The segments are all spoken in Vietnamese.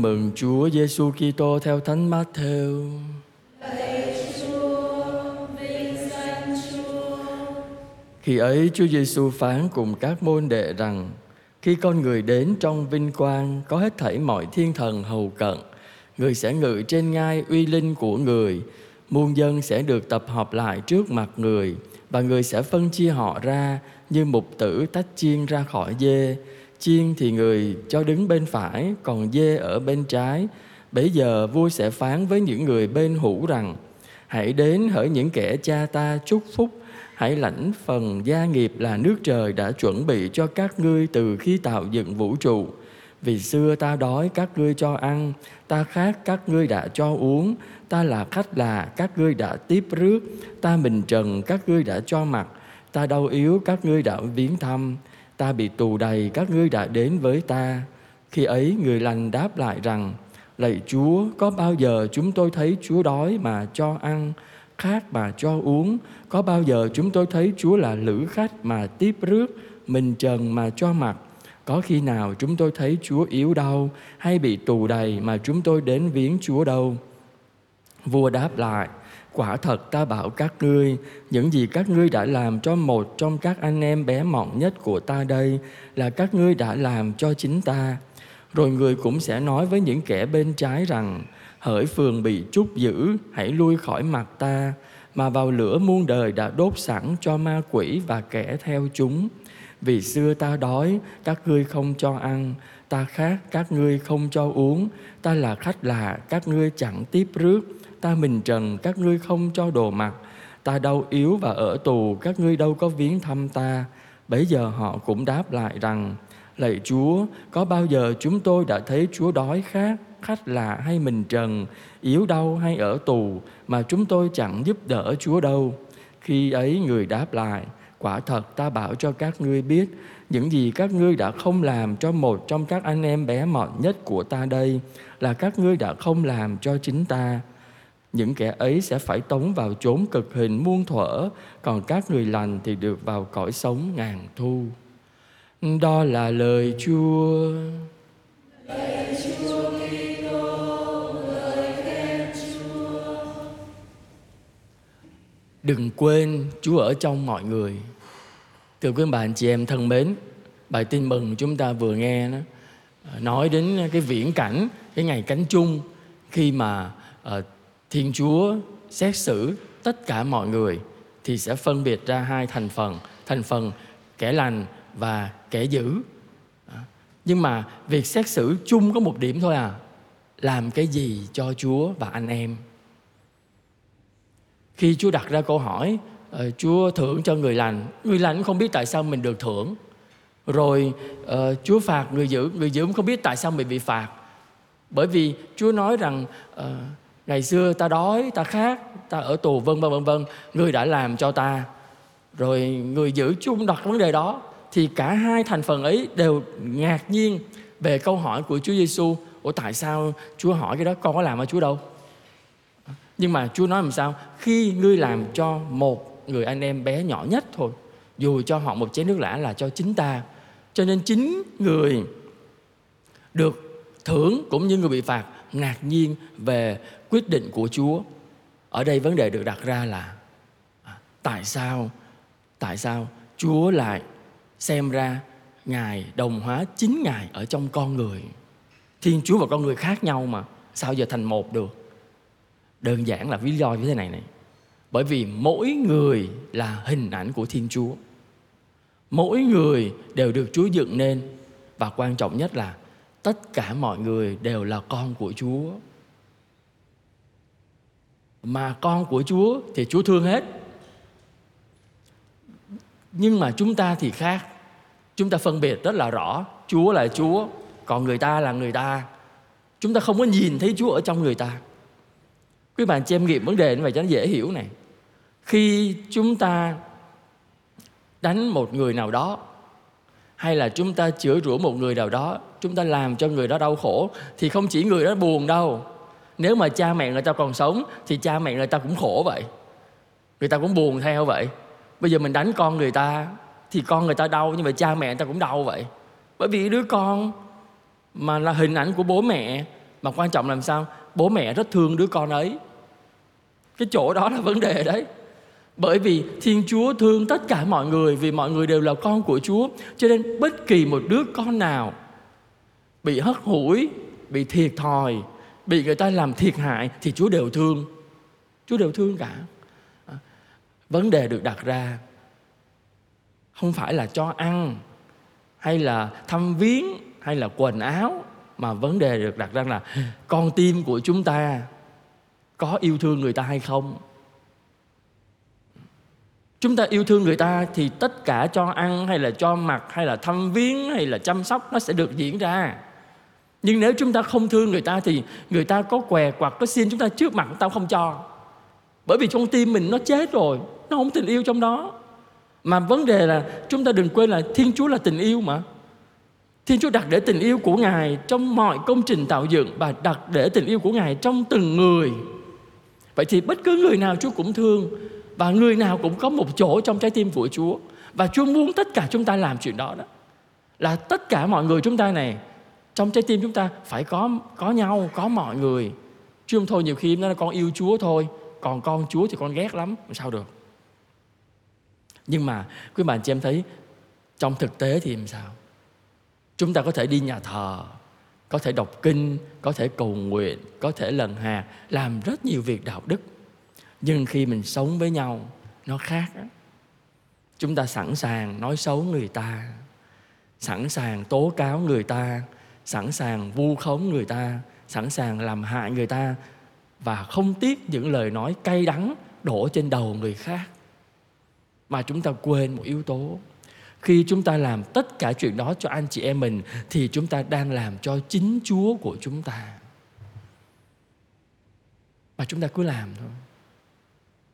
Tin mừng Chúa Giêsu Kitô theo Thánh Matthew. Khi ấy Chúa Giêsu phán cùng các môn đệ rằng, khi con người đến trong vinh quang, có hết thảy mọi thiên thần hầu cận, người sẽ ngự trên ngai uy linh của người, muôn dân sẽ được tập hợp lại trước mặt người, và người sẽ phân chia họ ra như mục tử tách chiên ra khỏi dê chiên thì người cho đứng bên phải, còn dê ở bên trái. Bấy giờ vua sẽ phán với những người bên hữu rằng, hãy đến hỡi những kẻ cha ta chúc phúc. Hãy lãnh phần gia nghiệp là nước trời đã chuẩn bị cho các ngươi từ khi tạo dựng vũ trụ. Vì xưa ta đói các ngươi cho ăn, ta khát các ngươi đã cho uống. Ta là khách là các ngươi đã tiếp rước. Ta mình trần các ngươi đã cho mặc. Ta đau yếu các ngươi đã viếng thăm ta bị tù đầy, các ngươi đã đến với ta. Khi ấy người lành đáp lại rằng, lạy chúa, có bao giờ chúng tôi thấy chúa đói mà cho ăn, khát mà cho uống? Có bao giờ chúng tôi thấy chúa là lữ khách mà tiếp rước, mình trần mà cho mặc? Có khi nào chúng tôi thấy chúa yếu đau hay bị tù đầy mà chúng tôi đến viếng chúa đâu? Vua đáp lại quả thật ta bảo các ngươi, những gì các ngươi đã làm cho một trong các anh em bé mọn nhất của ta đây là các ngươi đã làm cho chính ta. Rồi người cũng sẽ nói với những kẻ bên trái rằng, hỡi phường bị trút dữ, hãy lui khỏi mặt ta, mà vào lửa muôn đời đã đốt sẵn cho ma quỷ và kẻ theo chúng. Vì xưa ta đói, các ngươi không cho ăn, ta khát, các ngươi không cho uống, ta là khách lạ, các ngươi chẳng tiếp rước ta mình trần, các ngươi không cho đồ mặc. Ta đau yếu và ở tù, các ngươi đâu có viếng thăm ta. Bấy giờ họ cũng đáp lại rằng, lạy chúa, có bao giờ chúng tôi đã thấy chúa đói khát, khách lạ hay mình trần, yếu đau hay ở tù, mà chúng tôi chẳng giúp đỡ chúa đâu? Khi ấy người đáp lại, quả thật ta bảo cho các ngươi biết, những gì các ngươi đã không làm cho một trong các anh em bé mọn nhất của ta đây, là các ngươi đã không làm cho chính ta những kẻ ấy sẽ phải tống vào chốn cực hình muôn thuở còn các người lành thì được vào cõi sống ngàn thu. Đó là lời chúa. Lời chúa đừng quên chúa ở trong mọi người. Thưa quý bà anh chị em thân mến bài tin mừng chúng ta vừa nghe nó à, nói đến cái viễn cảnh cái ngày cánh chung khi mà uh, thiên chúa xét xử tất cả mọi người thì sẽ phân biệt ra hai thành phần thành phần kẻ lành và kẻ dữ. Nhưng mà việc xét xử chung có một điểm thôi à. Làm cái gì cho chúa và anh em? Khi chúa đặt ra câu hỏi ờ, chúa thưởng cho người lành người lành không biết tại sao mình được thưởng. Rồi uh, chúa phạt người dữ người dữ cũng không biết tại sao mình bị phạt. Bởi vì chúa nói rằng uh, ngày xưa ta đói ta khát ta ở tù vân vân vân vân người đã làm cho ta rồi người giữ chung đặt vấn đề đó thì cả hai thành phần ấy đều ngạc nhiên về câu hỏi của Chúa Giêsu. Ủa tại sao Chúa hỏi cái đó con có làm ở Chúa đâu? Nhưng mà Chúa nói làm sao? Khi ngươi làm cho một người anh em bé nhỏ nhất thôi, dù cho họ một chén nước lã là cho chính ta. Cho nên chính người được thưởng cũng như người bị phạt ngạc nhiên về quyết định của Chúa. Ở đây vấn đề được đặt ra là à, tại sao tại sao Chúa lại xem ra Ngài đồng hóa chính Ngài ở trong con người. Thiên Chúa và con người khác nhau mà, sao giờ thành một được? Đơn giản là lý do như thế này này. Bởi vì mỗi người là hình ảnh của Thiên Chúa. Mỗi người đều được Chúa dựng nên và quan trọng nhất là tất cả mọi người đều là con của Chúa. Mà con của Chúa thì Chúa thương hết. Nhưng mà chúng ta thì khác. Chúng ta phân biệt rất là rõ. Chúa là chúa, còn người ta là người ta. Chúng ta không có nhìn thấy chúa ở trong người ta. Quý bạn chị em nghiệm vấn đề như vậy cho nó dễ hiểu này. Khi chúng ta đánh một người nào đó, hay là chúng ta chữa rủa một người nào đó chúng ta làm cho người đó đau khổ, thì không chỉ người đó buồn đâu. Nếu mà cha mẹ người ta còn sống, thì cha mẹ người ta cũng khổ vậy. Người ta cũng buồn theo vậy. Bây giờ mình đánh con người ta, thì con người ta đau, nhưng mà cha mẹ người ta cũng đau vậy. Bởi vì đứa con mà là hình ảnh của bố mẹ, mà quan trọng làm sao? Bố mẹ rất thương đứa con ấy. Cái chỗ đó là vấn đề đấy. Bởi vì Thiên Chúa thương tất cả mọi người, vì mọi người đều là con của Chúa. Cho nên bất kỳ một đứa con nào bị hất hủi, bị thiệt thòi, bị người ta làm thiệt hại thì Chúa đều thương. Chúa đều thương cả. À, vấn đề được đặt ra không phải là cho ăn hay là thăm viếng hay là quần áo mà vấn đề được đặt ra là con tim của chúng ta có yêu thương người ta hay không chúng ta yêu thương người ta thì tất cả cho ăn hay là cho mặc hay là thăm viếng hay là chăm sóc nó sẽ được diễn ra nhưng nếu chúng ta không thương người ta thì người ta có què hoặc có xin chúng ta trước mặt, tao không cho. Bởi vì trong tim mình nó chết rồi, nó không tình yêu trong đó. Mà vấn đề là chúng ta đừng quên là thiên chúa là tình yêu mà. Thiên chúa đặt để tình yêu của ngài trong mọi công trình tạo dựng và đặt để tình yêu của ngài trong từng người. Vậy thì bất cứ người nào chúa cũng thương và người nào cũng có một chỗ trong trái tim của Chúa. Và Chúa muốn tất cả chúng ta làm chuyện đó đó. Là tất cả mọi người chúng ta này trong trái tim chúng ta phải có có nhau, có mọi người. Chứ không thôi, nhiều khi nó là con yêu Chúa thôi. Còn con Chúa thì con ghét lắm sao được? Nhưng mà, quý bạn chị em thấy, trong thực tế thì làm sao? Chúng ta có thể đi nhà thờ, có thể đọc kinh, có thể cầu nguyện, có thể lần hà làm rất nhiều việc đạo đức. Nhưng khi mình sống với nhau, nó khác chúng ta sẵn sàng nói xấu người ta, sẵn sàng tố cáo người ta sẵn sàng vu khống người ta, sẵn sàng làm hại người ta và không tiếc những lời nói cay đắng đổ trên đầu người khác. Mà chúng ta quên một yếu tố. Khi chúng ta làm tất cả chuyện đó cho anh chị em mình thì chúng ta đang làm cho chính chúa của chúng ta. Mà chúng ta cứ làm thôi.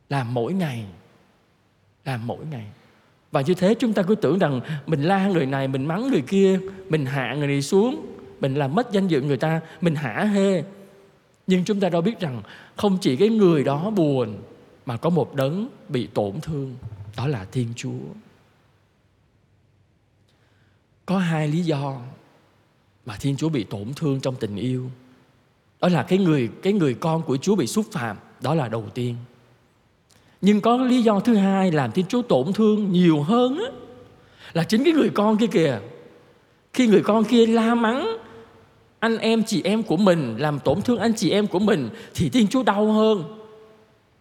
Làm mỗi ngày. Làm mỗi ngày. Và như thế chúng ta cứ tưởng rằng mình la người này, mình mắng người kia, mình hạ người này xuống mình làm mất danh dự người ta mình hả hê. Nhưng chúng ta đâu biết rằng không chỉ cái người đó buồn mà có một đấng bị tổn thương đó là thiên chúa. Có hai lý do mà thiên chúa bị tổn thương trong tình yêu. Đó là cái người cái người con của chúa bị xúc phạm đó là đầu tiên. Nhưng có lý do thứ hai làm Thiên Chúa tổn thương nhiều hơn á, là chính cái người con kia kìa. Khi người con kia la mắng anh em chị em của mình làm tổn thương anh chị em của mình thì Thiên Chúa đau hơn.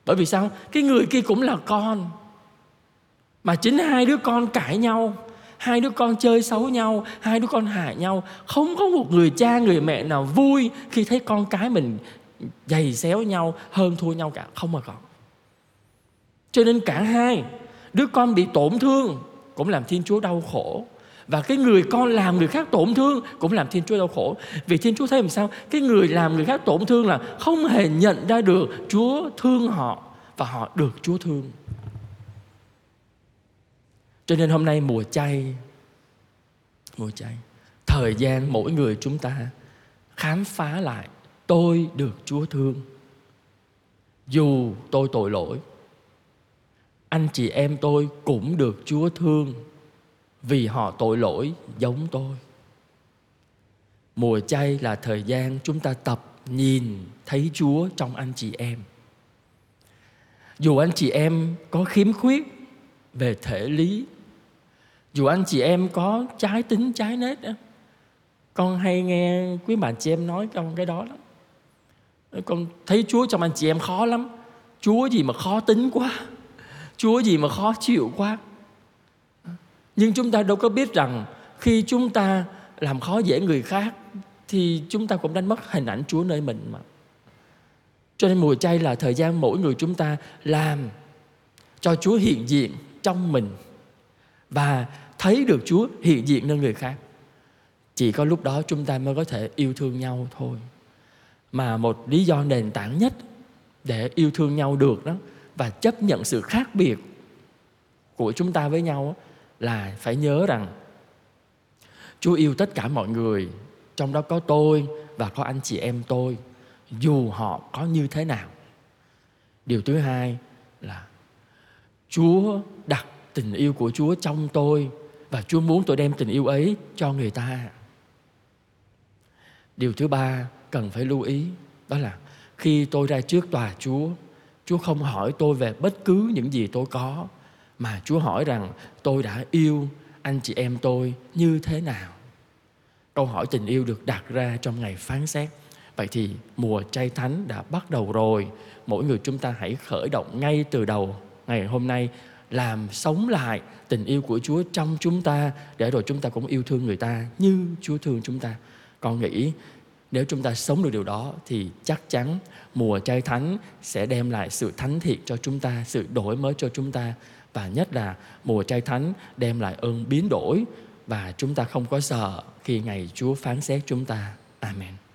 Bởi vì sao? Cái người kia cũng là con. Mà chính hai đứa con cãi nhau, hai đứa con chơi xấu nhau, hai đứa con hại nhau, không có một người cha người mẹ nào vui khi thấy con cái mình giày xéo nhau, hơn thua nhau cả, không mà còn. Cho nên cả hai Đứa con bị tổn thương Cũng làm Thiên Chúa đau khổ và cái người con làm người khác tổn thương Cũng làm Thiên Chúa đau khổ. Vì Thiên Chúa thấy làm sao? Cái người làm người khác tổn thương là Không hề nhận ra được Chúa thương họ Và họ được Chúa thương. Cho nên hôm nay mùa chay Mùa chay, Thời gian mỗi người chúng ta Khám phá lại, Tôi được Chúa thương. Dù tôi tội lỗi, anh chị em tôi cũng được Chúa thương vì họ tội lỗi giống tôi. Mùa chay là thời gian chúng ta tập nhìn thấy Chúa trong anh chị em. Dù anh chị em có khiếm khuyết về thể lý, dù anh chị em có trái tính trái nết con hay nghe quý bạn chị em nói con cái đó lắm. Con thấy Chúa trong anh chị em khó lắm. Chúa gì mà khó tính quá Chúa gì mà khó chịu quá nhưng chúng ta đâu có biết rằng Khi chúng ta làm khó dễ người khác Thì chúng ta cũng đánh mất hình ảnh Chúa nơi mình mà. Cho nên mùa chay là thời gian mỗi người chúng ta làm Cho Chúa hiện diện trong mình Và thấy được Chúa hiện diện nơi người khác. Chỉ có lúc đó chúng ta mới có thể yêu thương nhau thôi. Mà một lý do nền tảng nhất Để yêu thương nhau được đó và chấp nhận sự khác biệt của chúng ta với nhau là phải nhớ rằng Chúa yêu tất cả mọi người, trong đó có tôi và có anh chị em tôi, dù họ có như thế nào. Điều thứ hai là Chúa đặt tình yêu của Chúa trong tôi và Chúa muốn tôi đem tình yêu ấy cho người ta. Điều thứ ba cần phải lưu ý đó là khi tôi ra trước tòa Chúa, Chúa không hỏi tôi về bất cứ những gì tôi có mà Chúa hỏi rằng tôi đã yêu anh chị em tôi như thế nào. Câu hỏi tình yêu được đặt ra trong ngày phán xét. Vậy thì mùa chay thánh đã bắt đầu rồi. Mỗi người chúng ta hãy khởi động ngay từ đầu ngày hôm nay làm sống lại tình yêu của Chúa trong chúng ta để rồi chúng ta cũng yêu thương người ta như Chúa thương chúng ta. Con nghĩ nếu chúng ta sống được điều đó thì chắc chắn mùa chay thánh sẽ đem lại sự thánh thiện cho chúng ta, sự đổi mới cho chúng ta và nhất là mùa trai thánh đem lại ơn biến đổi và chúng ta không có sợ khi ngày Chúa phán xét chúng ta. Amen.